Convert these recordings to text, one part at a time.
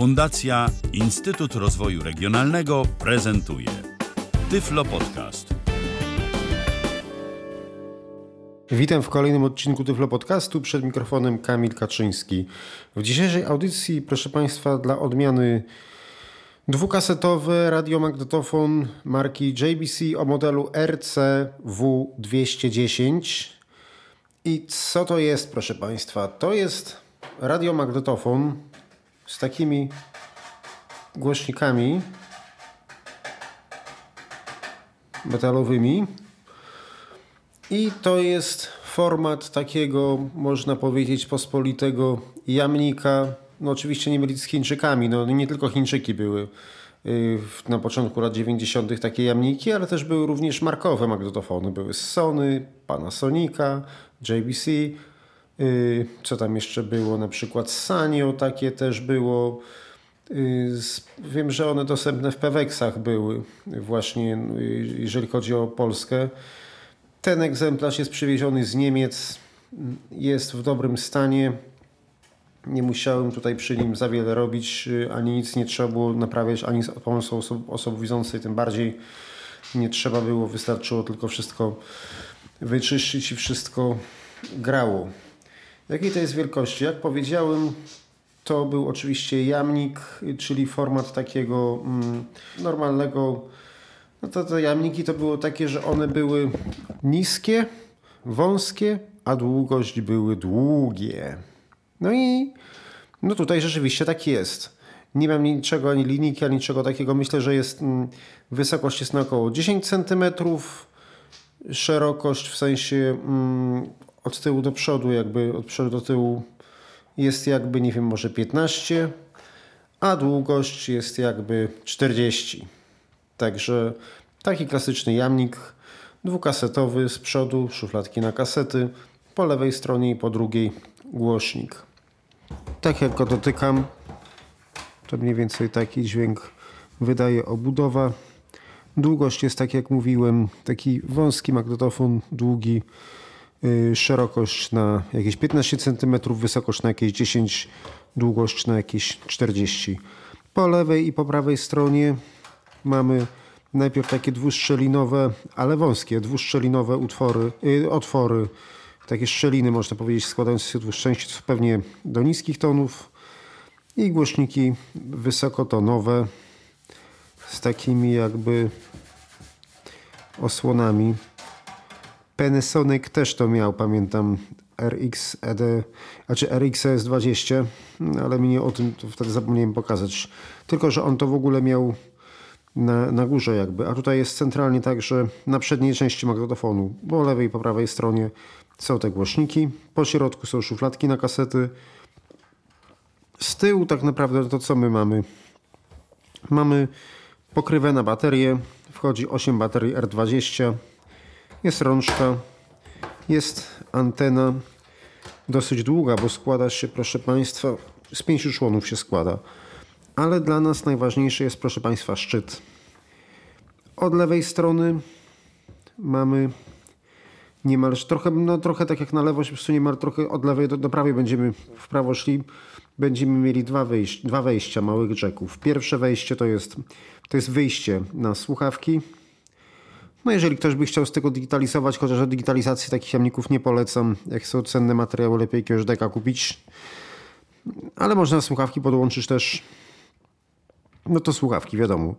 Fundacja Instytut Rozwoju Regionalnego prezentuje Tyflo Podcast. Witam w kolejnym odcinku Tyflo Podcastu. Przed mikrofonem Kamil Kaczyński. W dzisiejszej audycji, proszę Państwa, dla odmiany dwukasetowy radiomagnetofon marki JBC o modelu RCW210. I co to jest, proszę Państwa? To jest radiomagnetofon z takimi głośnikami metalowymi. I to jest format takiego, można powiedzieć, pospolitego jamnika. No oczywiście nie mylić z Chińczykami, no nie tylko Chińczyki były y, na początku lat 90. takie jamniki, ale też były również markowe magnetofony. Były Sony, Panasonica, JBC, co tam jeszcze było, na przykład Sanyo takie też było. Y, wiem, że one dostępne w Peweksach były właśnie, jeżeli chodzi o Polskę. Ten egzemplarz jest przywieziony z Niemiec, jest w dobrym stanie. Nie musiałem tutaj przy nim za wiele robić, ani nic nie trzeba było naprawiać, ani z pomocą osób, osób widzącej, tym bardziej nie trzeba było, wystarczyło tylko wszystko wyczyścić i wszystko grało. Jakiej to jest wielkości? Jak powiedziałem, to był oczywiście jamnik, czyli format takiego mm, normalnego no to te jamniki to było takie, że one były niskie, wąskie, a długość były długie. No i no tutaj rzeczywiście tak jest. Nie mam niczego, ani linijki, ani niczego takiego. Myślę, że jest mm, wysokość jest na około 10 cm, szerokość w sensie mm, od tyłu do przodu, jakby od przodu do tyłu jest jakby, nie wiem, może 15, a długość jest jakby 40. Także taki klasyczny jamnik dwukasetowy z przodu, szufladki na kasety, po lewej stronie i po drugiej głośnik. Tak jak go dotykam, to mniej więcej taki dźwięk wydaje obudowa. Długość jest, tak jak mówiłem, taki wąski magnetofon, długi, szerokość na jakieś 15 cm, wysokość na jakieś 10 długość na jakieś 40 Po lewej i po prawej stronie mamy najpierw takie dwuszczelinowe, ale wąskie, dwuszczelinowe utwory, yy, otwory, takie szczeliny, można powiedzieć, składające się z dwóch części, pewnie do niskich tonów. I głośniki wysokotonowe z takimi jakby osłonami. Panasonic też to miał, pamiętam, RX ED, znaczy RXS 20, ale mi nie o tym wtedy zapomniałem pokazać. Tylko, że on to w ogóle miał na, na górze jakby, a tutaj jest centralnie tak, że na przedniej części magnetofonu, po lewej i po prawej stronie są te głośniki, po środku są szufladki na kasety. Z tyłu tak naprawdę to co my mamy? Mamy pokrywę na baterię, wchodzi 8 baterii R20, jest rączka, jest antena, dosyć długa, bo składa się, proszę Państwa, z pięciu członów się składa. Ale dla nas najważniejszy jest, proszę Państwa, szczyt. Od lewej strony mamy niemal trochę, no trochę tak jak na lewo się przesunie, trochę od lewej do, do prawej będziemy w prawo szli. Będziemy mieli dwa, dwa wejścia małych jacków. Pierwsze wejście to jest, to jest wyjście na słuchawki. No jeżeli ktoś by chciał z tego digitalizować, chociaż o digitalizacji takich jamników nie polecam. Jak są cenne materiały, lepiej jakiegoś deka kupić. Ale można słuchawki podłączyć też no to słuchawki, wiadomo.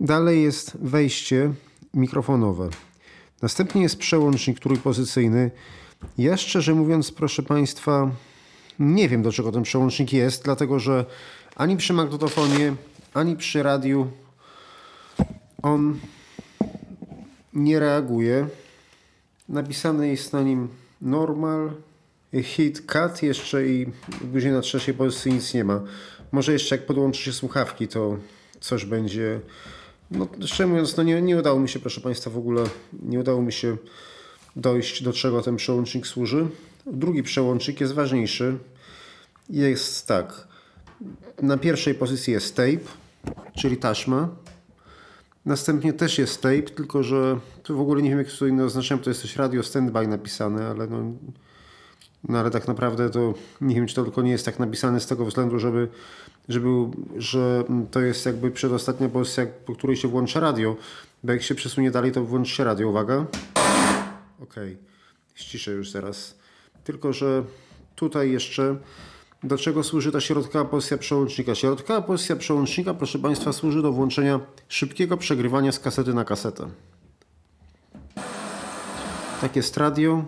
Dalej jest wejście mikrofonowe. Następnie jest przełącznik trójpozycyjny. Ja szczerze mówiąc, proszę Państwa, nie wiem do czego ten przełącznik jest, dlatego że ani przy magnetofonie, ani przy radiu on nie reaguje. Napisane jest na nim normal, hit, cut jeszcze i później na trzeciej pozycji nic nie ma. Może jeszcze jak podłączy się słuchawki, to coś będzie. No, szczerze mówiąc, no nie, nie udało mi się, proszę Państwa, w ogóle nie udało mi się dojść, do czego ten przełącznik służy. Drugi przełącznik jest ważniejszy. Jest tak. Na pierwszej pozycji jest tape, czyli taśma. Następnie też jest tape, tylko że tu w ogóle nie wiem, jak to inne oznaczałem, to jest coś radio standby napisane, ale no, No ale tak naprawdę to nie wiem, czy to tylko nie jest tak napisane z tego względu, żeby, żeby że to jest jakby przedostatnia pozycja, po której się włącza radio. Bo jak się przesunie dalej, to włączy się radio. Uwaga. Okej. Ściszę już zaraz. Tylko, że tutaj jeszcze do czego służy ta środkowa pozycja przełącznika? Środkowa pozycja przełącznika, proszę Państwa, służy do włączenia szybkiego przegrywania z kasety na kasetę. Tak jest radio.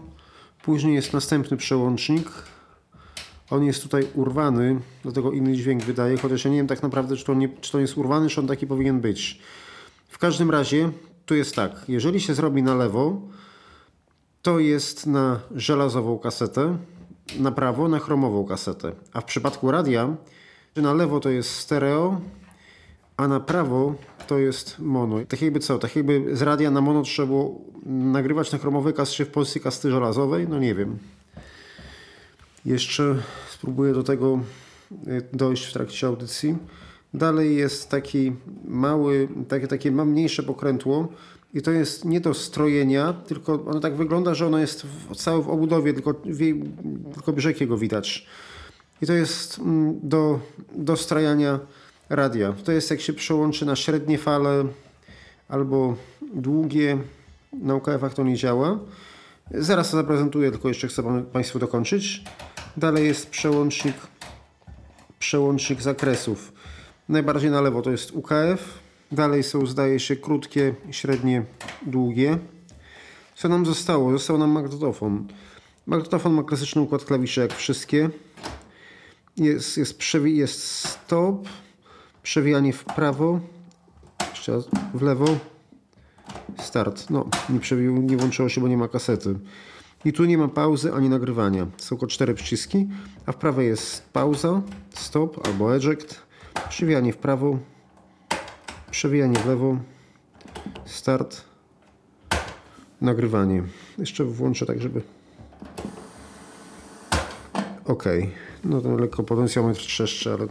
Później jest następny przełącznik. On jest tutaj urwany, dlatego inny dźwięk wydaje, chociaż ja nie wiem tak naprawdę, czy to, nie, czy to jest urwany, czy on taki powinien być. W każdym razie, tu jest tak, jeżeli się zrobi na lewo, to jest na żelazową kasetę, na prawo na chromową kasetę. A w przypadku radia, na lewo to jest stereo, a na prawo to jest mono. Tak jakby co? Tak jakby z radia na mono trzeba było nagrywać na chromowej kasecie w pozycji kasty żelazowej? No nie wiem. Jeszcze spróbuję do tego y, dojść w trakcie audycji. Dalej jest taki mały, takie, takie mniejsze pokrętło i to jest nie do strojenia, tylko ono tak wygląda, że ono jest w, całe w obudowie, tylko, tylko brzeg jego widać. I to jest mm, do, do strajania radia. To jest jak się przełączy na średnie fale albo długie. Na UKF-ach to nie działa. Zaraz to zaprezentuję, tylko jeszcze chcę Państwu dokończyć. Dalej jest przełącznik, przełącznik zakresów. Najbardziej na lewo to jest UKF. Dalej są, zdaje się, krótkie, średnie, długie. Co nam zostało? Został nam magnetofon. Magnetofon ma klasyczny układ klawiszy, jak wszystkie. Jest, jest, jest stop, przewijanie w prawo, jeszcze raz w lewo, start. No, nie, przewił, nie włączyło się, bo nie ma kasety. I tu nie ma pauzy ani nagrywania. Są tylko cztery przyciski, a w prawej jest pauza, stop albo eject, przewijanie w prawo, przewijanie w lewo, start, nagrywanie. Jeszcze włączę tak, żeby... Ok, no to lekko potencjometr trzeszczy, ale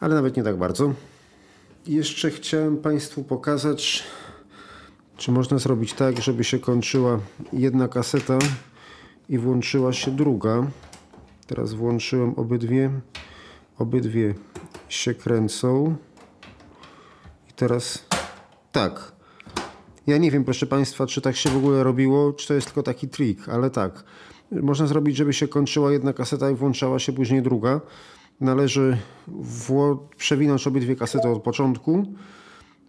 ale nawet nie tak bardzo. Jeszcze chciałem Państwu pokazać, czy można zrobić tak, żeby się kończyła jedna kaseta i włączyła się druga. Teraz włączyłem obydwie. Obydwie się kręcą. Teraz tak. Ja nie wiem, proszę Państwa, czy tak się w ogóle robiło, czy to jest tylko taki trik, ale tak. Można zrobić, żeby się kończyła jedna kaseta i włączała się później druga należy przewinąć obydwie kasety od początku,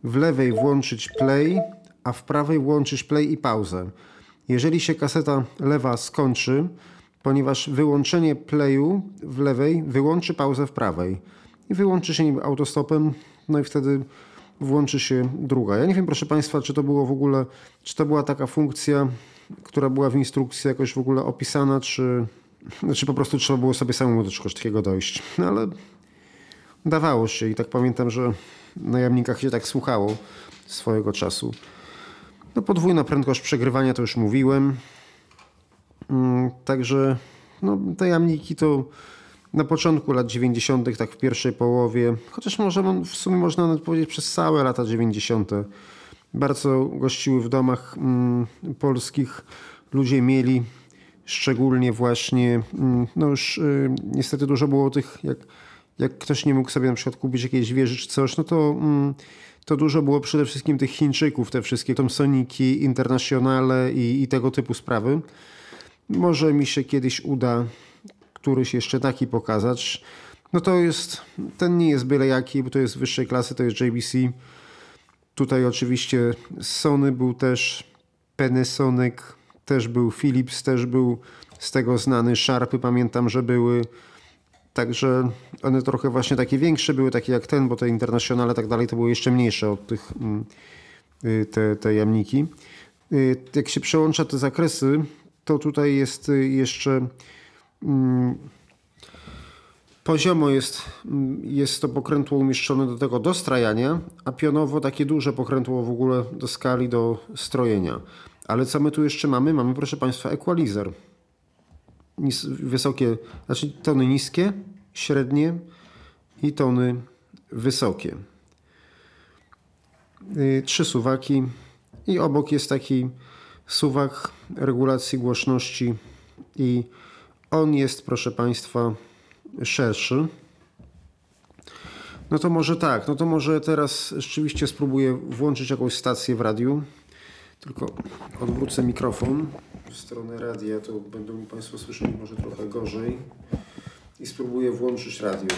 w lewej włączyć play, a w prawej włączyć play i pauzę. Jeżeli się kaseta lewa skończy, ponieważ wyłączenie playu w lewej wyłączy pauzę w prawej i wyłączy się nim autostopem, no i wtedy włączy się druga. Ja nie wiem, proszę Państwa, czy to było w ogóle, czy to była taka funkcja, która była w instrukcji jakoś w ogóle opisana, czy, znaczy po prostu trzeba było sobie samemu do czegoś takiego dojść. No ale dawało się i tak pamiętam, że na jamnikach się tak słuchało swojego czasu. No podwójna prędkość przegrywania to już mówiłem. Mm, także no, te jamniki to na początku lat 90., tak w pierwszej połowie, chociaż może w sumie można nawet powiedzieć przez całe lata 90. Bardzo gościły w domach mm, polskich. Ludzie mieli szczególnie właśnie, mm, no już y, niestety dużo było tych, jak, jak ktoś nie mógł sobie na przykład kupić jakieś wieży czy coś, no to, mm, to dużo było przede wszystkim tych Chińczyków, te wszystkie Thomsoniki, Internationale i, i tego typu sprawy. Może mi się kiedyś uda któryś jeszcze taki pokazać. No to jest, ten nie jest byle jaki, bo to jest wyższej klasy, to jest JBC. Tutaj oczywiście Sony był też, Panasonic, też był Philips, też był z tego znany, Sharpy pamiętam, że były. Także one trochę właśnie takie większe były, takie jak ten, bo te internacjonale tak dalej to były jeszcze mniejsze od tych mm, y, te, te jamniki. Y, jak się przełącza te zakresy, to tutaj jest y, jeszcze poziomo jest, mm, jest to pokrętło umieszczone do tego dostrajania, a pionowo takie duże pokrętło w ogóle do skali do strojenia. Ale co my tu jeszcze mamy? Mamy, proszę Państwa, equalizer. Nis wysokie, znaczy tony niskie, średnie i tony wysokie. Yy, trzy suwaki i obok jest taki suwak regulacji głośności i on jest, proszę Państwa, szerszy. No to może tak, no to może teraz rzeczywiście spróbuję włączyć jakąś stację w radiu. Tylko odwrócę mikrofon w stronę radia, to będą mi Państwo słyszeli może trochę gorzej. I spróbuję włączyć radio.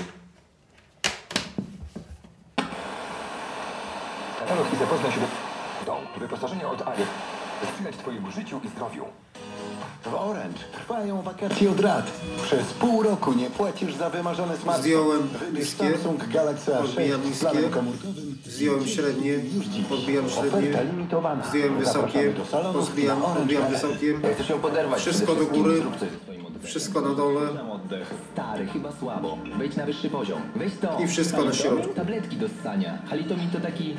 Katalog i zapoznaj się do... Wyposażenie od Arie. Sprzyjać Twojemu życiu i zdrowiu. W Orange trwają wakacje od rat. Przez pół roku nie płacisz za wymarzony smartfon. Zdjąłem Wybierz niskie, Samsung Galaxy podbijam A6 z niskie, planem komórkowym. zdjąłem średnie, podbijam Oferta średnie, limitowana. zdjąłem wysokie, do salonów pozbijam, na Orange podbijam Gallery. wysokie, poderwać Wszystko do góry. Wszystko na dole. Oddech. Stary, chyba słabo. Wejdź na wyższy poziom. Weź to. I wszystko na środku. Tabletki do ssania. Halitomin to taki...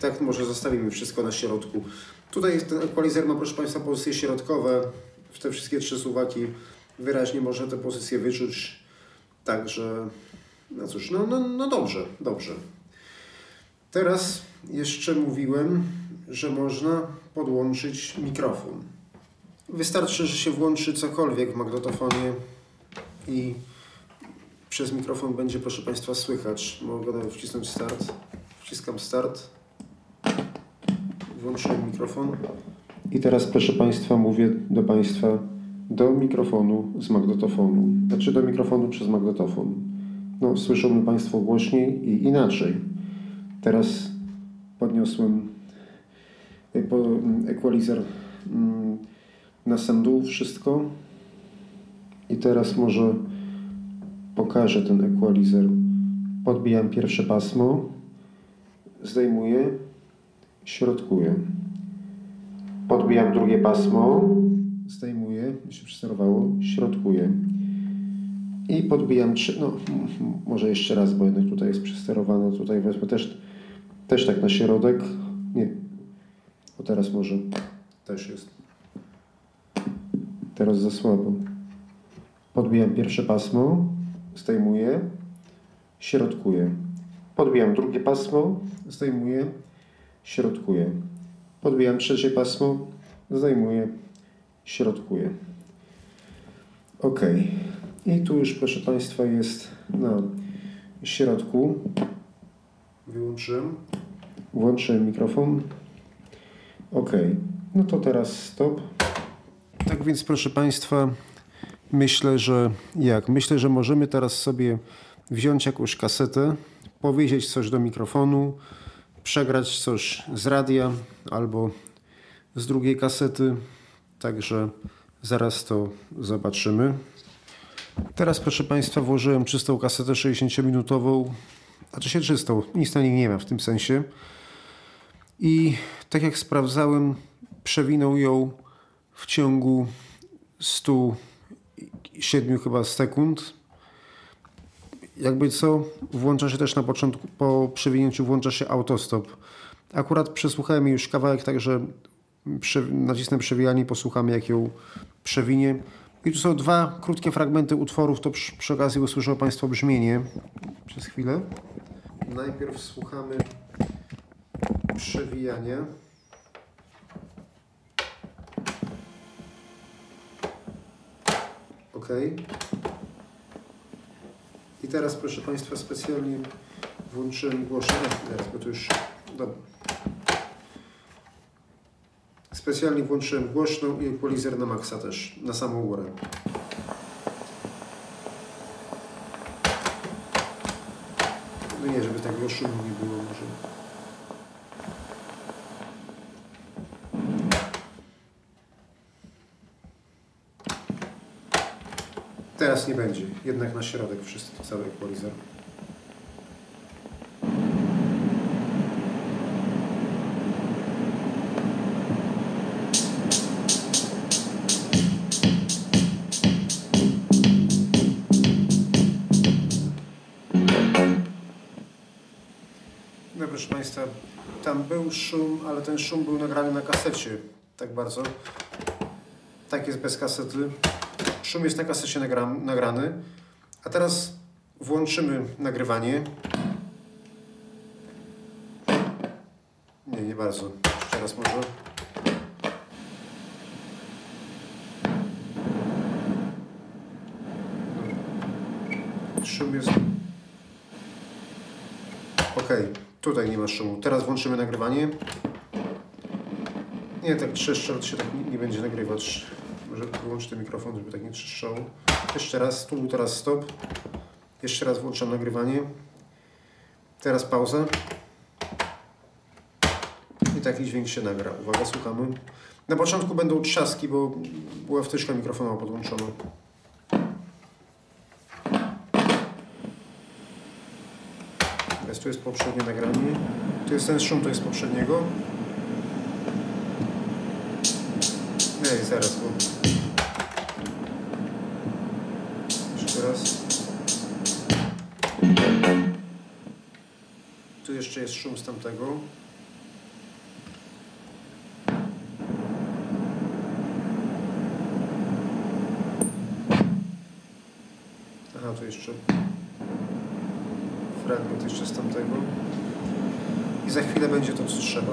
Tak, może zostawimy wszystko na środku. Tutaj ten equalizer ma, proszę Państwa, pozycje środkowe. W te wszystkie trzy suwaki wyraźnie można te pozycje wyczuć. Także, no cóż, no, no, no dobrze, dobrze. Teraz jeszcze mówiłem, że można podłączyć mikrofon. Wystarczy, że się włączy cokolwiek w magnetofonie i przez mikrofon będzie, proszę Państwa, słychać. Mogę nawet wcisnąć start. Wciskam start. Włączyłem mikrofon. I teraz, proszę Państwa, mówię do Państwa do mikrofonu z magnetofonu. Znaczy do mikrofonu przez magnetofon. No, słyszą mnie Państwo głośniej i inaczej. Teraz podniosłem e, mm, equalizer mm, na sam dół wszystko. I teraz może pokażę ten equalizer. Podbijam pierwsze pasmo, zdejmuję, środkuję. Podbijam drugie pasmo, zdejmuję, się przesterowało, środkuję. I podbijam trzy, no może jeszcze raz, bo jednak tutaj jest przesterowane, tutaj wezmę też, też tak na środek. Nie, bo teraz może też jest. Teraz za słabo. Podbijam pierwsze pasmo, zdejmuję, środkuję. Podbijam drugie pasmo, zdejmuję, środkuję. Podbijam trzecie pasmo, zdejmuję, środkuję. Ok. I tu już, proszę Państwa, jest na środku. Wyłączyłem. Włączyłem mikrofon. Ok. No to teraz stop. Tak więc, proszę Państwa, myślę, że jak? Myślę, że możemy teraz sobie wziąć jakąś kasetę, powiedzieć coś do mikrofonu, przegrać coś z radia albo z drugiej kasety. Także zaraz to zobaczymy. Teraz, proszę Państwa, włożyłem czystą kasetę 60-minutową. Znaczy się czystą, nic na niej nie ma w tym sensie. I tak jak sprawdzałem, przewinął ją w ciągu 107 chyba sekund. Jakby co, włącza się też na początku, po przewinięciu włącza się autostop. Akurat przesłuchałem już kawałek, także prze, nacisnę przewijanie i posłuchamy jak ją przewinie. I tu są dwa krótkie fragmenty utworów, to przy, przy okazji usłyszą Państwo brzmienie przez chwilę. Najpierw słuchamy przewijania. Ok. I teraz, proszę Państwa, specjalnie włączyłem głośno. Nie, teraz, bo to już. Dobra. Specjalnie włączyłem głośną i equalizer na maksa też, na samą górę. No nie, żeby tak szumu nie było może. Teraz nie będzie. Jednak na środek wszystko, cały equalizer. No proszę Państwa, tam był szum, ale ten szum był nagrany na kasecie. Tak bardzo. Tak jest bez kasety. Szum jest na kasecie nagra nagrany. A teraz włączymy nagrywanie. Nie, nie bardzo. Teraz może. Szum jest. Ok, tutaj nie ma szumu. Teraz włączymy nagrywanie. Nie, tak 3 się tak nie, nie będzie nagrywać. Może wyłączyć ten mikrofon, żeby tak nie trzeszczało. Jeszcze raz, tu był teraz stop. Jeszcze raz włączam nagrywanie. Teraz pauza. I taki dźwięk się nagra. Uwaga, słuchamy. Na początku będą trzaski, bo była wtyczka mikrofonowa podłączona. Teraz tu jest poprzednie nagranie. Tu jest ten szum, to jest poprzedniego. Ej, zaraz, bo... jeszcze jest szum z tamtego. Aha, tu jeszcze fragment jeszcze z tamtego. I za chwilę będzie to, co trzeba.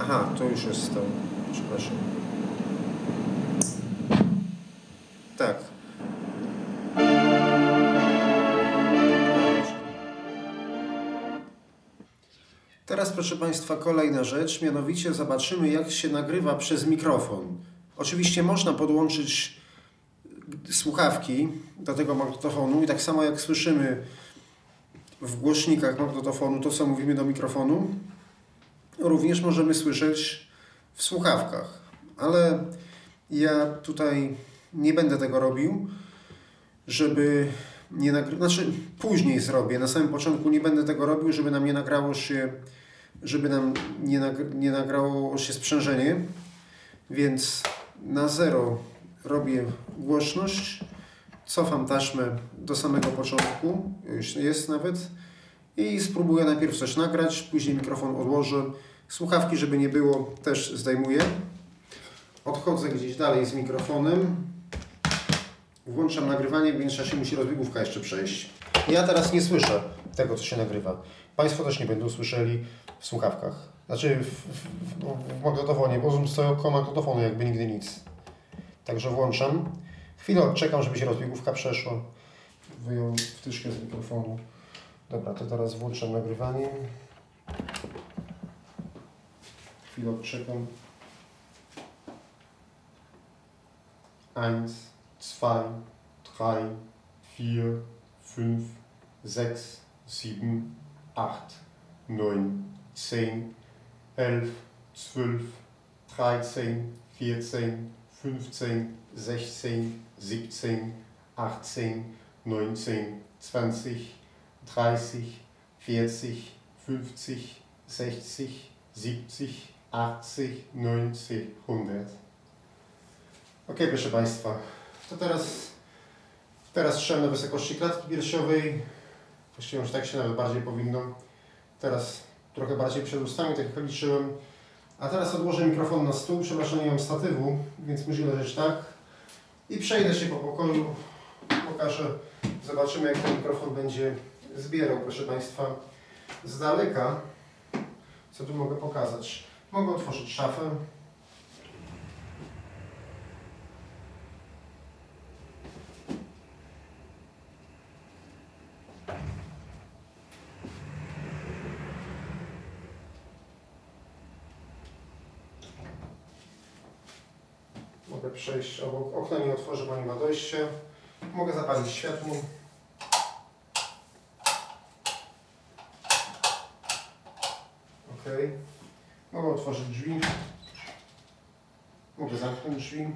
Aha, to już jest stał. Przepraszam. Proszę Państwa, kolejna rzecz, mianowicie zobaczymy, jak się nagrywa przez mikrofon. Oczywiście można podłączyć słuchawki do tego magnetofonu i tak samo jak słyszymy w głośnikach magnetofonu to, co mówimy do mikrofonu, również możemy słyszeć w słuchawkach. Ale ja tutaj nie będę tego robił, żeby nie nagry... Znaczy, później zrobię. Na samym początku nie będę tego robił, żeby nam nie nagrało się, żeby nam nie, nag... nie nagrało się sprzężenie. Więc na zero robię głośność, cofam taśmę do samego początku, już jest nawet, i spróbuję najpierw coś nagrać, później mikrofon odłożę. Słuchawki, żeby nie było, też zdejmuję. Odchodzę gdzieś dalej z mikrofonem. Włączam nagrywanie, w międzyczasie musi rozbiegówka jeszcze przejść. Ja teraz nie słyszę tego, co się nagrywa. Państwo też nie będą słyszeli w słuchawkach. Znaczy w, w, w, w magnetofonie, bo zoom stoi około magnetofonu, jakby nigdy nic. Także włączam. Chwilę odczekam, żeby się rozbiegówka przeszła. Wyjął wtyczkę z mikrofonu. Dobra, to teraz włączam nagrywanie. Chwilę odczekam. Eins, zwei, drei, vier, fünf, sechs, sieben, acht, neun, zehn, elf, zwölf, dreizehn, vierzehn, 15, 16, 17, 18, 19, 20, 30, 40, 50, 60, 70, 80, 90, 100. Ok, proszę Państwa, to teraz, teraz strzelam na wysokości klatki piersiowej. Właściwie już tak się nawet bardziej powinno. Teraz trochę bardziej przed ustami, tak jak liczyłem. A teraz odłożę mikrofon na stół. Przepraszam, nie mam statywu, więc musi leżeć tak. I przejdę się po pokoju. Pokażę, zobaczymy jak ten mikrofon będzie zbierał, proszę Państwa, z daleka. Co tu mogę pokazać? Mogę otworzyć szafę. Mogę przejść obok okna, nie otworzę, bo nie ma dojścia. Mogę zapalić światło. Ok. Mogę otworzyć drzwi. Mogę zamknąć drzwi.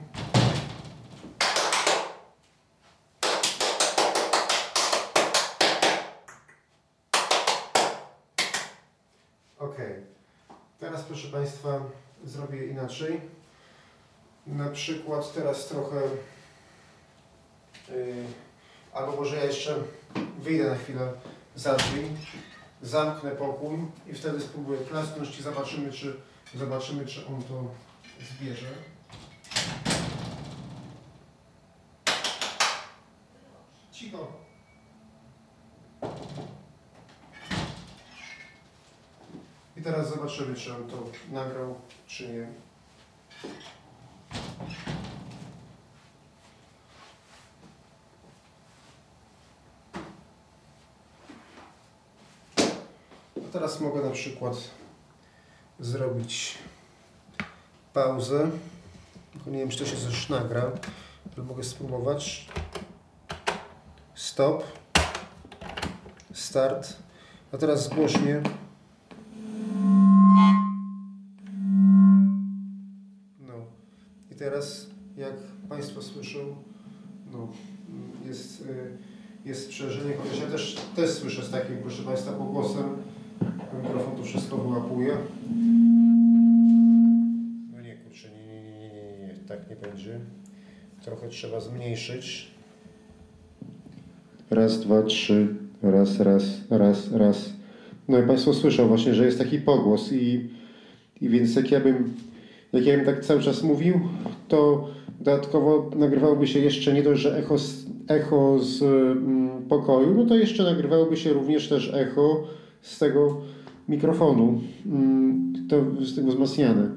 Ok. Teraz proszę Państwa zrobię inaczej. Na przykład teraz trochę, yy, albo może ja jeszcze wyjdę na chwilę za drzwi, zamknę pokój i wtedy spróbuję klasnąć i zobaczymy, czy, zobaczymy, czy on to zbierze. Cicho. I teraz zobaczymy, czy on to nagrał, czy nie. Teraz mogę na przykład zrobić pauzę. Nie wiem, czy to się coś nagra, ale mogę spróbować. Stop. Start. A teraz zgłośnie. No. I teraz, jak Państwo słyszą, no, jest, y, jest sprzężenie, chociaż ja też, też słyszę z takim, proszę Państwa, pogłosem. Mikrofon to wszystko wyłapuje. No nie, kurczę, nie, nie, nie, nie, nie, tak nie będzie. Trochę trzeba zmniejszyć. Raz, dwa, trzy, raz, raz, raz, raz. No i Państwo słyszą właśnie, że jest taki pogłos i, i więc jak ja bym, jak ja bym tak cały czas mówił, to dodatkowo nagrywałoby się jeszcze nie dość, że echo z, echo z mm, pokoju, no to jeszcze nagrywałoby się również też echo z tego mikrofonu, mm, to z tego wzmacniane.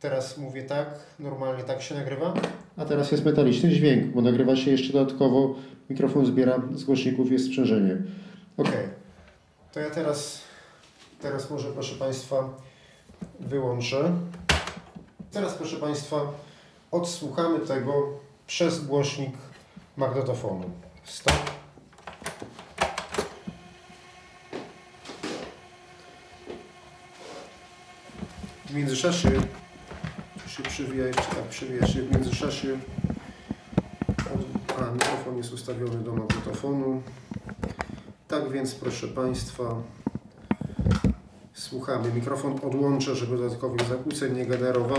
Teraz mówię tak, normalnie tak się nagrywa, a teraz jest metaliczny dźwięk, bo nagrywa się jeszcze dodatkowo, mikrofon zbiera z głośników, jest sprzężenie. Ok, to ja teraz, teraz może proszę Państwa wyłączę. Teraz proszę Państwa odsłuchamy tego przez głośnik magnetofonu. Stop. W międzyczasie się przywija jeszcze tak, przywija się w międzyczasie od, a mikrofon jest ustawiony do magnetofonu. Tak więc proszę Państwa słuchamy. Mikrofon odłączę, żeby dodatkowych zakłóceń nie generował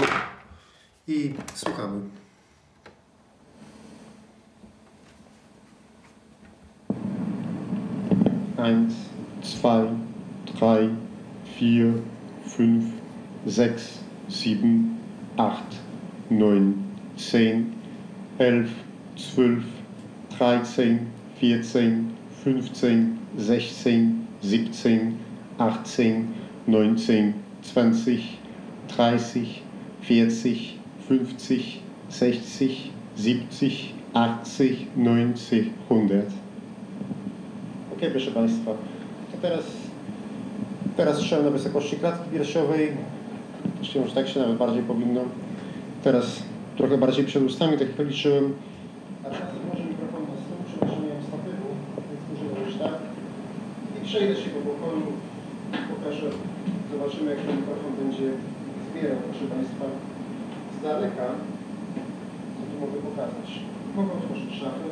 i słuchamy. Eins, zwei, drei, vier, fünf, 6, 7, 8, 9, 10, 11, 12, 13, 14, 15, 16, 17, 18, 19, 20, 30, 40, 50, 60, 70, 80, 90, 100. Okay, proszę Państwa, to teraz, teraz szedłem na wysokości klatki piersiowej. Właściwie może tak się nawet bardziej powinno. Teraz trochę bardziej przed ustami, tak jak liczyłem. A teraz odłożę mikrofon na stół, przełożenie statywu, więc użyję już tak. I przejdę się po pokoju, pokażę, zobaczymy jak ten mikrofon będzie zbierał, proszę Państwa, z daleka. Co tu mogę pokazać? Mogę otworzyć szafę.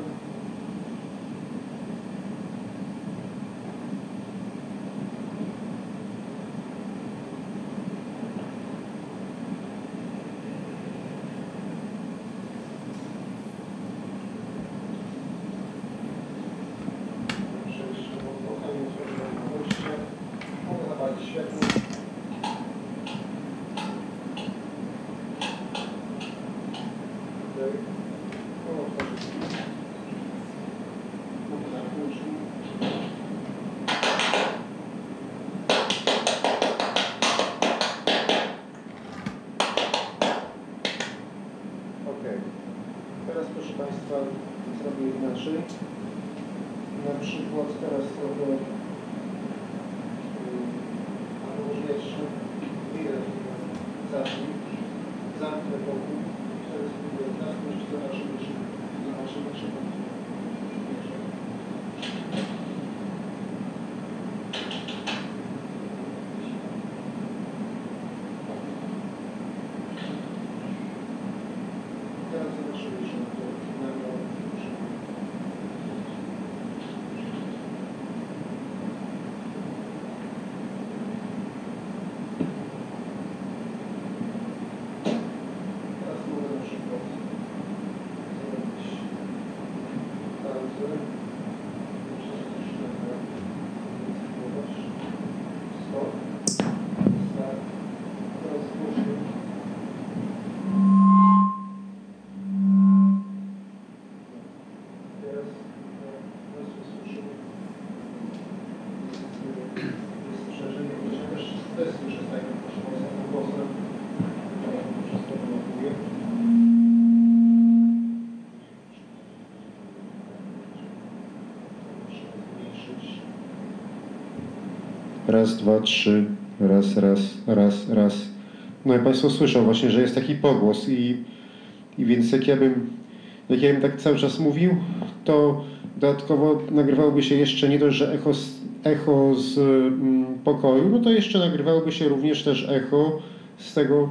Raz, dwa, trzy. Raz, raz, raz, raz. No i Państwo słyszą właśnie, że jest taki pogłos i, i więc jak ja bym jak ja bym tak cały czas mówił, to dodatkowo nagrywałoby się jeszcze nie dość, że echo z, echo z mm, pokoju, no to jeszcze nagrywałoby się również też echo z tego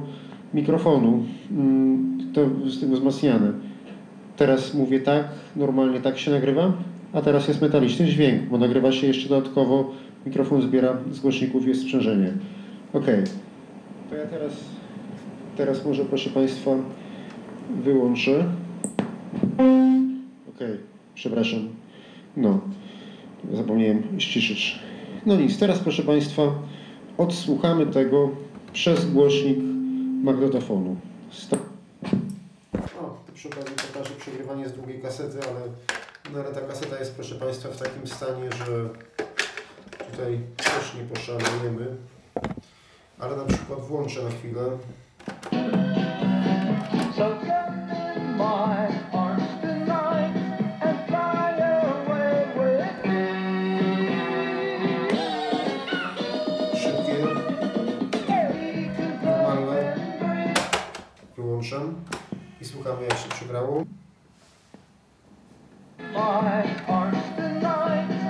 mikrofonu, mm, to z tego wzmacniane. Teraz mówię tak, normalnie tak się nagrywa, a teraz jest metaliczny dźwięk, bo nagrywa się jeszcze dodatkowo, mikrofon zbiera z głośników, jest sprzężenie. Ok, to ja teraz, teraz może proszę Państwa wyłączę. Okej, przepraszam. No, zapomniałem ściszyć. No nic, teraz proszę Państwa, odsłuchamy tego przez głośnik magnetofonu. Sta- O, to przy okazji pokażę przegrywanie z drugiej kasety, ale, no, ale ta kaseta jest proszę Państwa w takim stanie, że tutaj też nie poszalejemy. Ale na przykład włączę na chwilę. Szybkie, normalne. Wyłączam i słuchamy jak się przegrało. My arms tonight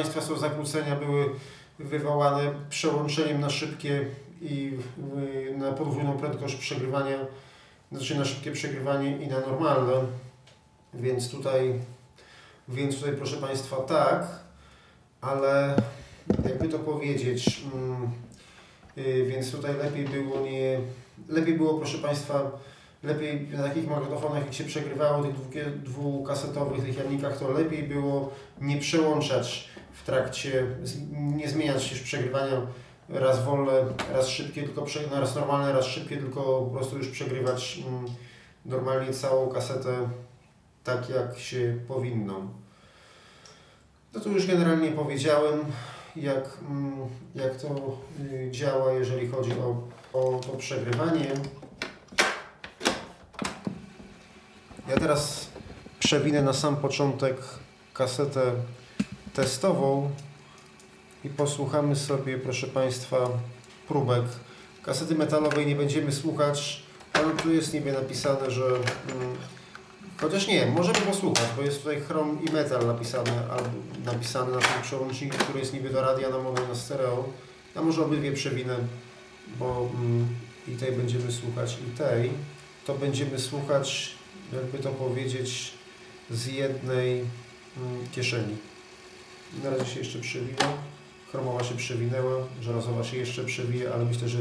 Państwa, są zakłócenia były wywołane przełączeniem na szybkie i na podwójną prędkość przegrywania, znaczy na szybkie przegrywanie i na normalne. Więc tutaj, więc tutaj proszę Państwa tak, ale jakby to powiedzieć, mm, y, więc tutaj lepiej było nie, lepiej było proszę Państwa, lepiej na takich magnetofonach jak się przegrywało tych dwukasetowych, tych jamnikach, to lepiej było nie przełączać w trakcie, nie zmieniać już przegrywania raz wolne, raz szybkie, tylko raz normalne, raz szybkie, tylko po prostu już przegrywać mm, normalnie całą kasetę tak jak się powinno. No to już generalnie powiedziałem, jak, mm, jak to y, działa, jeżeli chodzi o, o to przegrywanie. Ja teraz przewinę na sam początek kasetę testową i posłuchamy sobie, proszę Państwa, próbek. Kasety metalowej nie będziemy słuchać, ale tu jest niby napisane, że... Mm, chociaż nie, możemy posłuchać, bo jest tutaj chrom i metal napisane, albo napisane na tym przełączniku, który jest niby do radia na mono na stereo. A może obydwie przewinę, bo mm, i tej będziemy słuchać, i tej. To będziemy słuchać, jakby to powiedzieć, z jednej mm, kieszeni. Na razie się jeszcze przewija. Chromowa się przewinęła, żelazowa się jeszcze przewije, ale myślę, że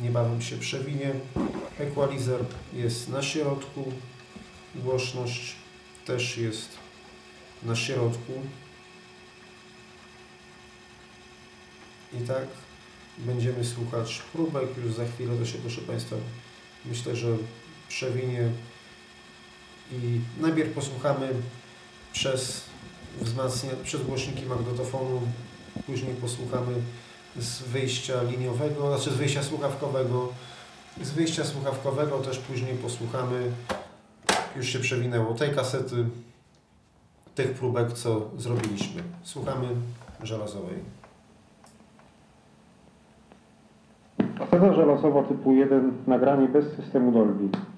niebawem się przewinie. Equalizer jest na środku. Głośność też jest na środku. I tak będziemy słuchać próbek. Już za chwilę to się, proszę Państwa, myślę, że przewinie. I najpierw posłuchamy przez przez głośniki magnetofonu, później posłuchamy z wyjścia liniowego, znaczy z wyjścia słuchawkowego. Z wyjścia słuchawkowego też później posłuchamy, już się przewinęło, tej kasety, tych próbek, co zrobiliśmy. Słuchamy żelazowej. Kaseta żelazowa typu 1, nagranie bez systemu Dolby.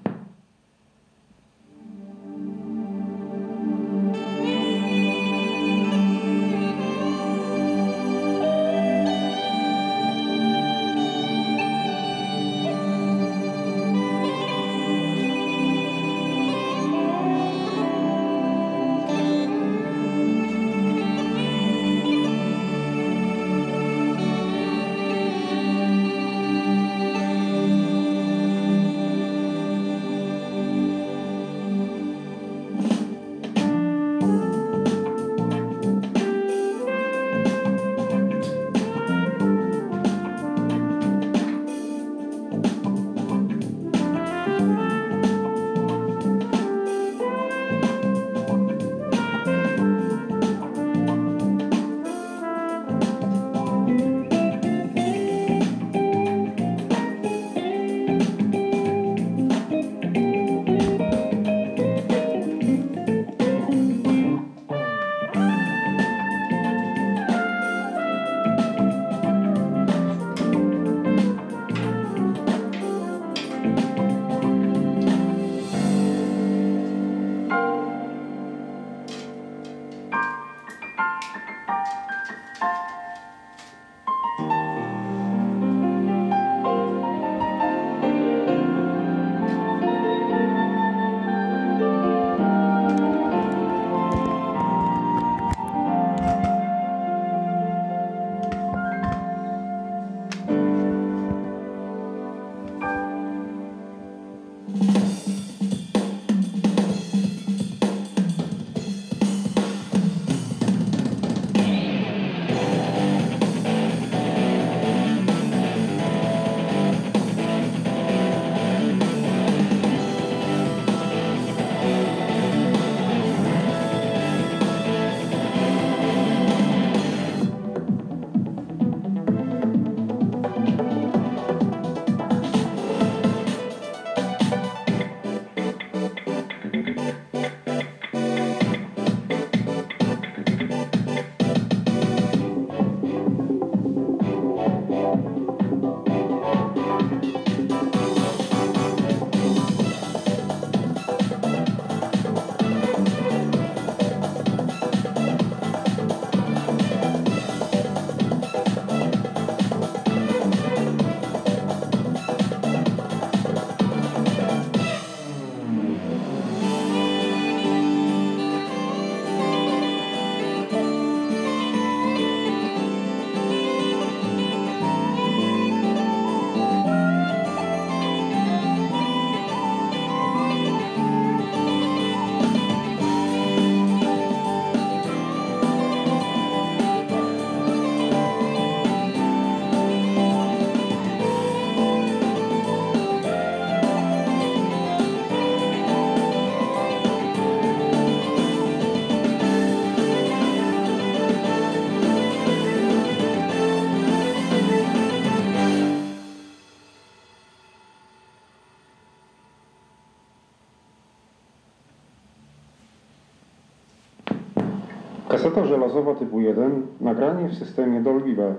Kaseta żelazowa typu 1, nagranie w systemie Dolby B.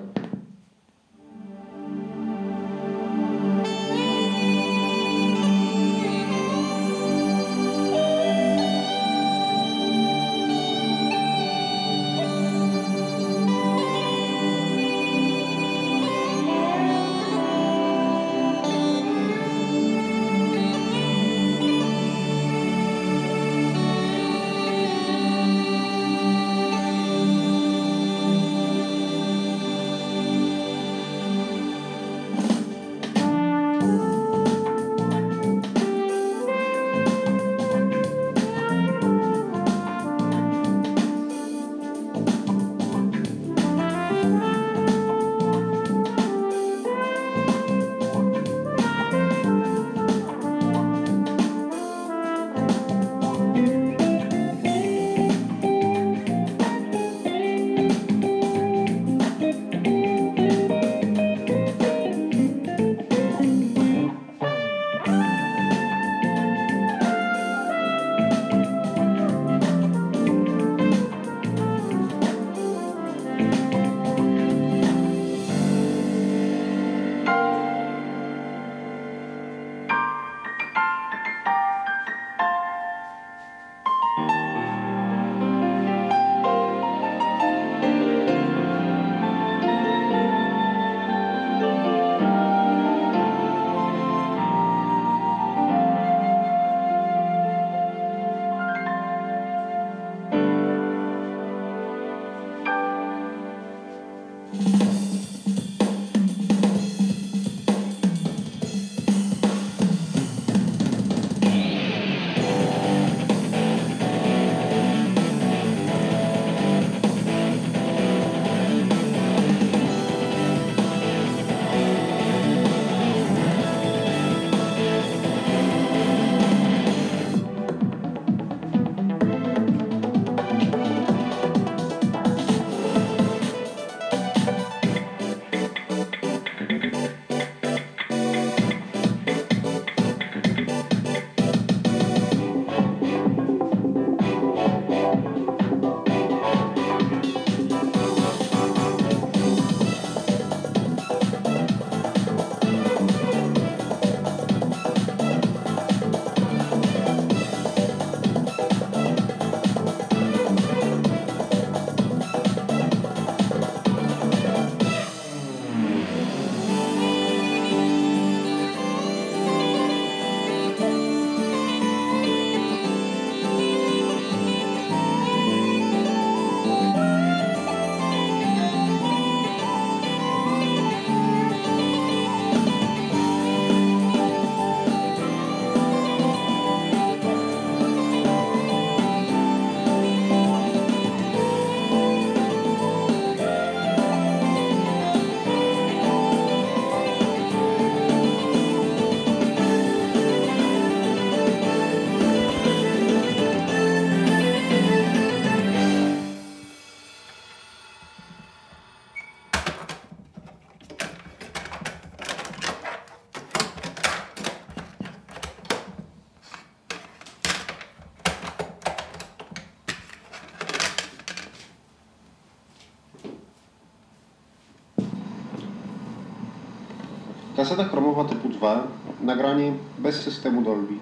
Kaseta chromowa typu 2, nagranie bez systemu Dolby.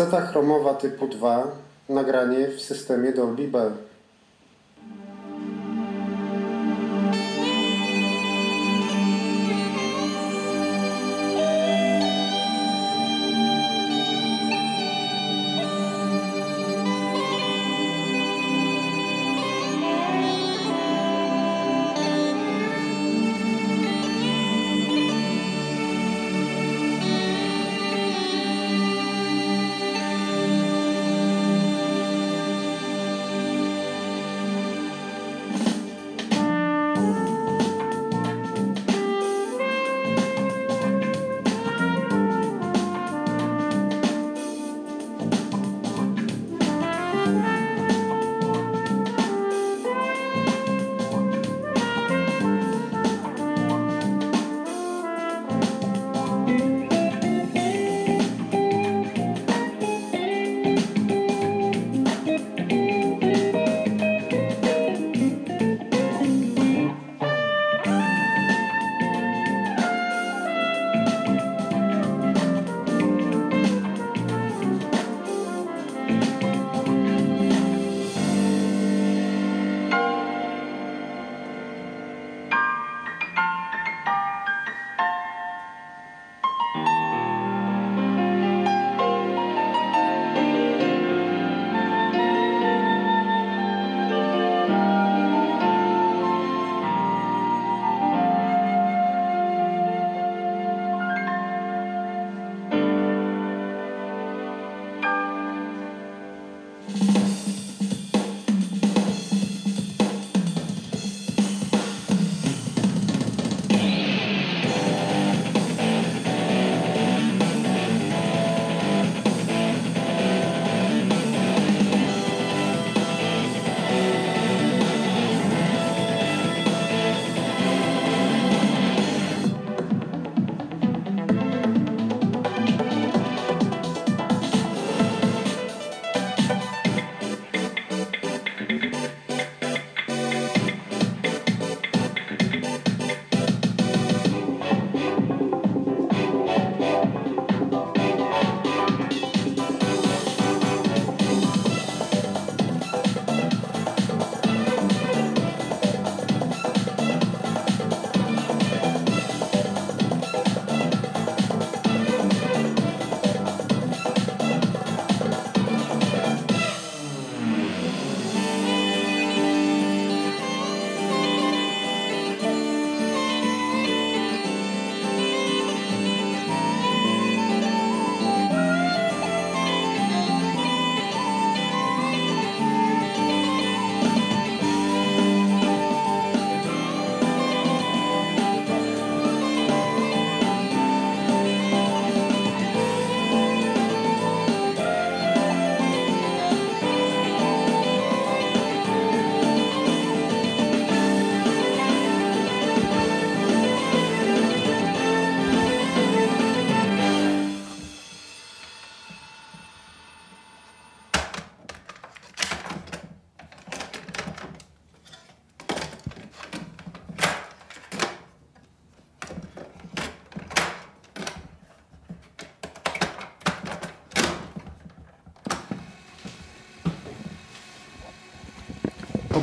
Kaseta chromowa typu 2, nagranie w systemie Dolby B.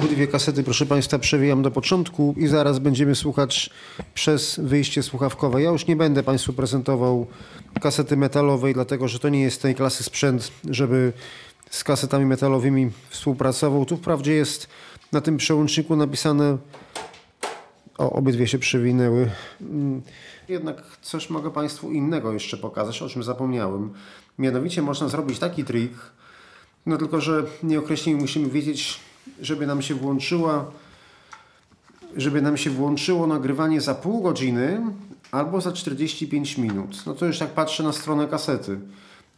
Obydwie kasety, proszę Państwa, przewijam do początku i zaraz będziemy słuchać przez wyjście słuchawkowe. Ja już nie będę Państwu prezentował kasety metalowej, dlatego że to nie jest tej klasy sprzęt, żeby z kasetami metalowymi współpracował. Tu wprawdzie jest na tym przełączniku napisane o, obydwie się przewinęły. Mm, Jednak coś mogę Państwu innego jeszcze pokazać, o czym zapomniałem. Mianowicie można zrobić taki trik, no tylko, że nieokreślnie musimy wiedzieć, żeby nam się włączyła, żeby nam się włączyło nagrywanie za pół godziny albo za 45 minut. No to już tak patrzę na stronę kasety.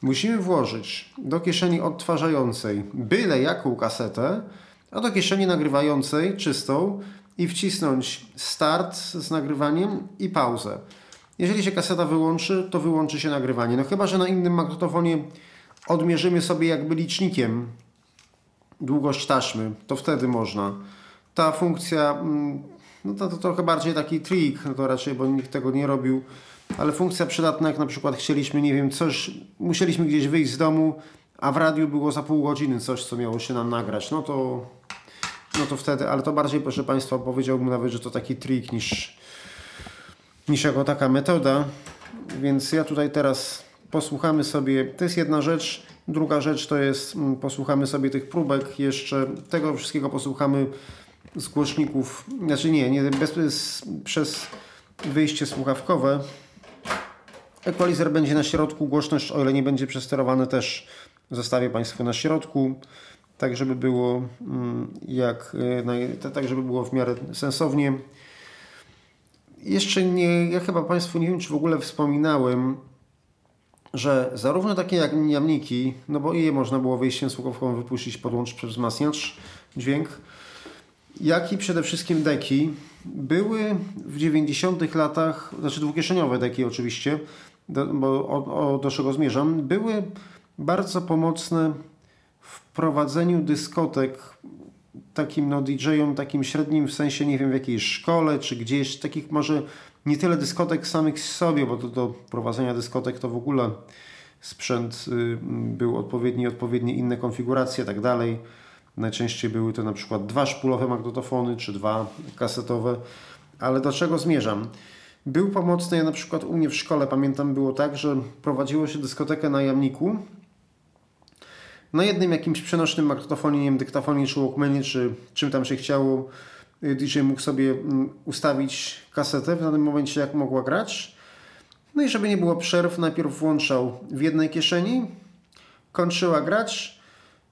Musimy włożyć do kieszeni odtwarzającej byle jaką kasetę, a do kieszeni nagrywającej czystą i wcisnąć start z nagrywaniem i pauzę. Jeżeli się kaseta wyłączy, to wyłączy się nagrywanie. No chyba, że na innym magnetofonie odmierzymy sobie jakby licznikiem długość taśmy, to wtedy można. Ta funkcja, mm, no to, to trochę bardziej taki trik, no to raczej, bo nikt tego nie robił. ale funkcja przydatna, jak na przykład chcieliśmy, nie wiem, coś, musieliśmy gdzieś wyjść z domu, a w radiu było za pół godziny coś, co miało się nam nagrać, no to, no to wtedy, ale to bardziej, proszę Państwa, powiedziałbym nawet, że to taki trik niż, niż jako taka metoda, więc ja tutaj teraz posłuchamy sobie, to jest jedna rzecz, druga rzecz to jest, mm, posłuchamy sobie tych próbek, jeszcze tego wszystkiego posłuchamy z głośników, znaczy nie, nie bez, przez wyjście słuchawkowe. Equalizer będzie na środku, głośność, o ile nie będzie przesterowane też zostawię Państwu na środku, tak żeby było mm, jak, naj- tak żeby było w miarę sensownie. Jeszcze nie, ja chyba Państwu nie wiem, czy w ogóle wspominałem, że zarówno takie jak jamniki, no bo i je można było wyjściem słuchawkowym wypuścić, podłączyć przez wzmacniacz dźwięk, jak i przede wszystkim deki były w 90 latach, znaczy dwukieszeniowe deki oczywiście, do, bo o, o, do czego zmierzam, były bardzo pomocne w prowadzeniu dyskotek takim no DJ-om, takim średnim, w sensie nie wiem w jakiej szkole czy gdzieś, takich może nie tyle dyskotek samych w sobie, bo to do prowadzenia dyskotek to w ogóle sprzęt y, był odpowiedni, odpowiednie inne konfiguracje i tak dalej. Najczęściej były to na przykład dwa szpulowe magnetofony czy dwa kasetowe. Ale do czego zmierzam? Był pomocny, ja na przykład u mnie w szkole pamiętam było tak, że prowadziło się dyskotekę na jamniku. Na jednym jakimś przenośnym magnetofonie, nie wiem, dyktafonie czy walkmanie, czy czym tam się chciało, DJ mógł sobie mm, ustawić kasetę w danym momencie, jak mogła grać. No i żeby nie było przerw, najpierw włączał w jednej kieszeni, kończyła grać.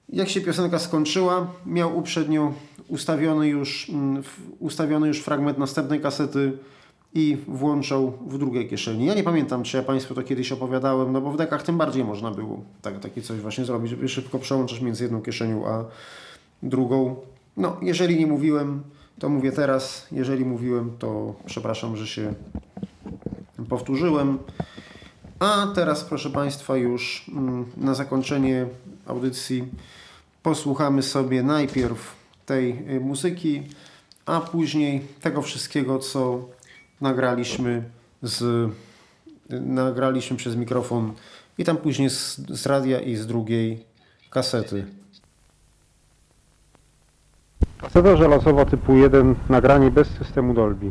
Jak się piosenka skończyła, miał uprzednio ustawiony już, mm, ustawiony już fragment następnej kasety i włączał w drugiej kieszeni. Ja nie pamiętam, czy ja Państwu to kiedyś opowiadałem, no bo w dekach tym bardziej można było tak, takie coś właśnie zrobić, żeby szybko przełączyć między jedną kieszenią a drugą. No, jeżeli nie mówiłem, to mówię teraz. Jeżeli mówiłem, to przepraszam, że się powtórzyłem. A teraz, proszę Państwa, już mm, na zakończenie audycji posłuchamy sobie najpierw tej y, muzyki, a później tego wszystkiego, co nagraliśmy z nagraliśmy przez mikrofon i tam później z, z radia i z drugiej kasety. Kaseta żelazowa typu 1, nagranie bez systemu Dolby.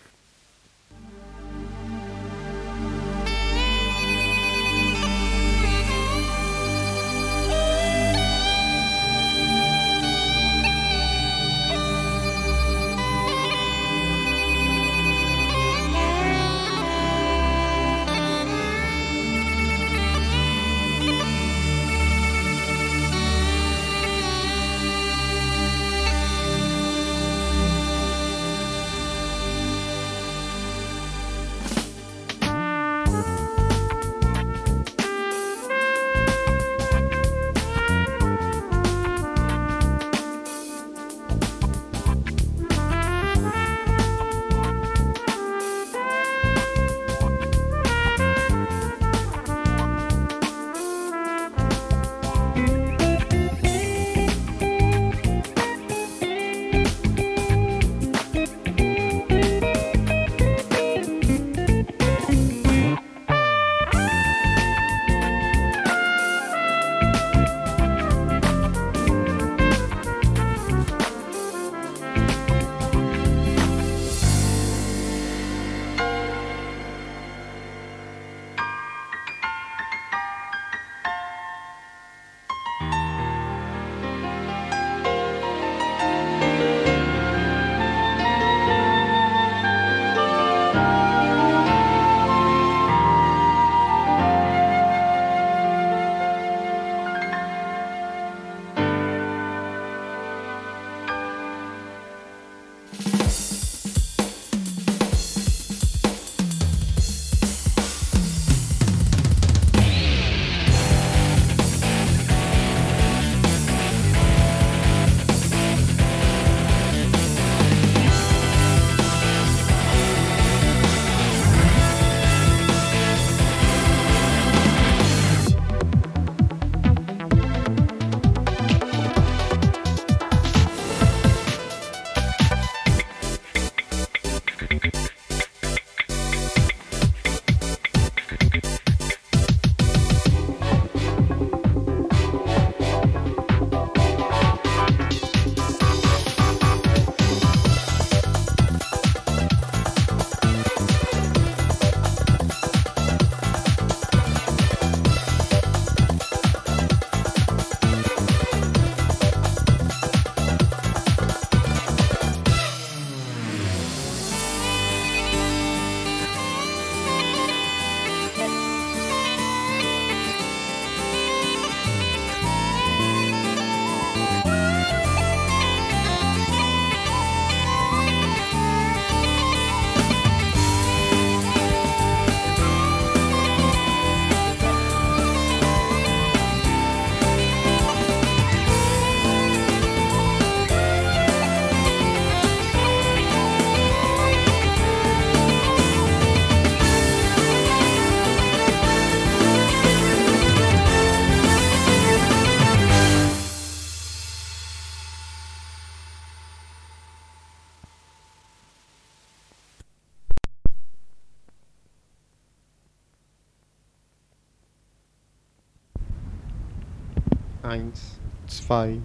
zwei,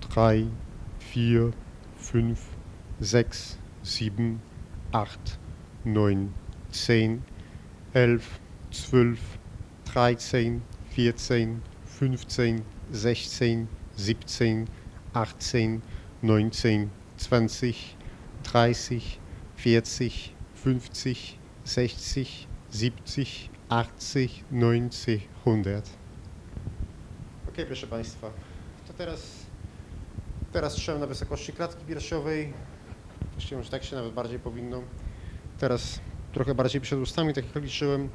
drei, vier, fünf, sechs, sieben, acht, neun, zehn, elf, zwölf, dreizehn, vierzehn, fünfzehn, sechzehn, siebzehn, achtzehn, neunzehn, zwanzig, dreißig, vierzig, fünfzig, sechzig, siebzig, achtzig, neunzig, hundert. Ok, proszę Państwa, teraz, teraz strzelam na wysokości klatki piersiowej. Właściwie że tak się nawet bardziej powinno. Teraz trochę bardziej przed ustami, tak jak liczyłem.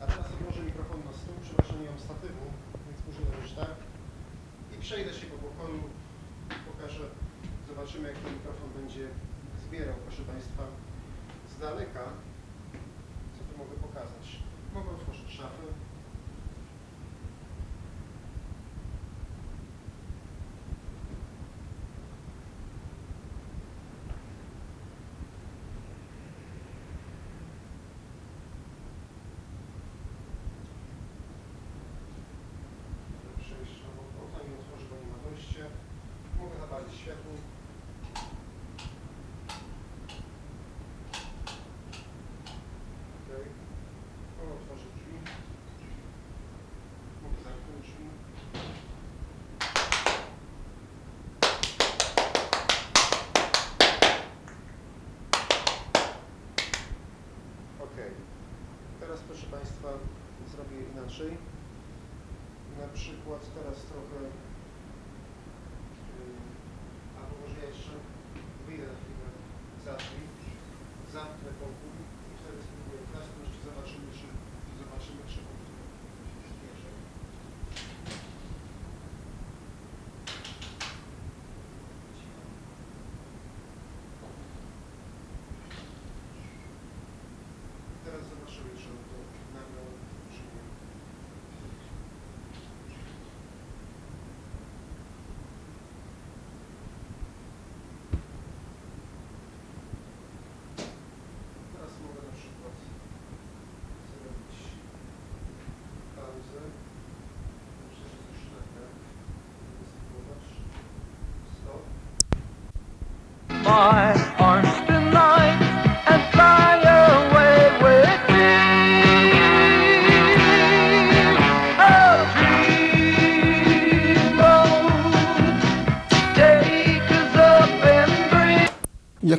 A teraz odłożę mikrofon na stół, przepraszam, nie mam statywu, więc muszę zrobić tak. I przejdę się po pokoju, pokażę, zobaczymy jak ten mikrofon będzie zbierał, proszę Państwa, z daleka. Co tu mogę pokazać? Mogę otworzyć szafę. przejść obok okna, nie otworzy, bo nie ma dojścia. Mogę zapalić światło. Okej. On otworzy drzwi. Mogę zamknąć drzwi. Ok. Teraz proszę Państwa zrobię inaczej. Na przykład teraz trochę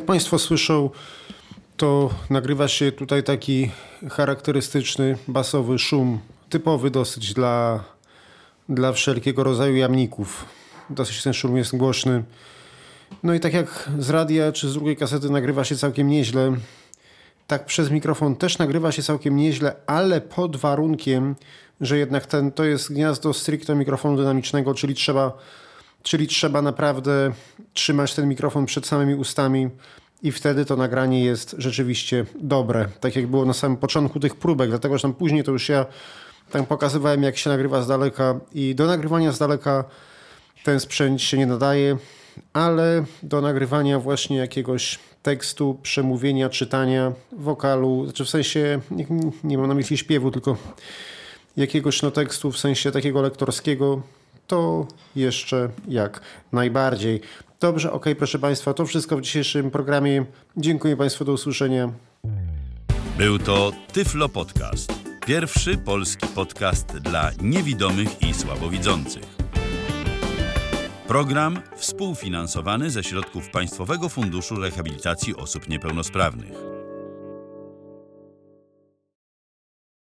Jak Państwo słyszą, to nagrywa się tutaj taki charakterystyczny basowy szum, typowy dosyć dla, dla wszelkiego rodzaju jamników. Dosyć ten szum jest głośny. No i tak jak z radia czy z drugiej kasety nagrywa się całkiem nieźle, tak przez mikrofon też nagrywa się całkiem nieźle, ale pod warunkiem, że jednak ten, to jest gniazdo stricte mikrofonu dynamicznego, czyli trzeba, czyli trzeba naprawdę trzymać ten mikrofon przed samymi ustami i wtedy to nagranie jest rzeczywiście dobre. Tak jak było na samym początku tych próbek, dlatego że tam później to już ja tam pokazywałem jak się nagrywa z daleka i do nagrywania z daleka ten sprzęt się nie nadaje, ale do nagrywania właśnie jakiegoś tekstu, przemówienia, czytania, wokalu, znaczy w sensie, nie, nie mam na myśli śpiewu, tylko jakiegoś no tekstu w sensie takiego lektorskiego, to jeszcze jak najbardziej. Dobrze, ok, proszę Państwa, to wszystko w dzisiejszym programie. Dziękuję Państwu, do usłyszenia. Był to Tyflo Podcast. Pierwszy polski podcast dla niewidomych i słabowidzących. Program współfinansowany ze środków Państwowego Funduszu Rehabilitacji Osób Niepełnosprawnych.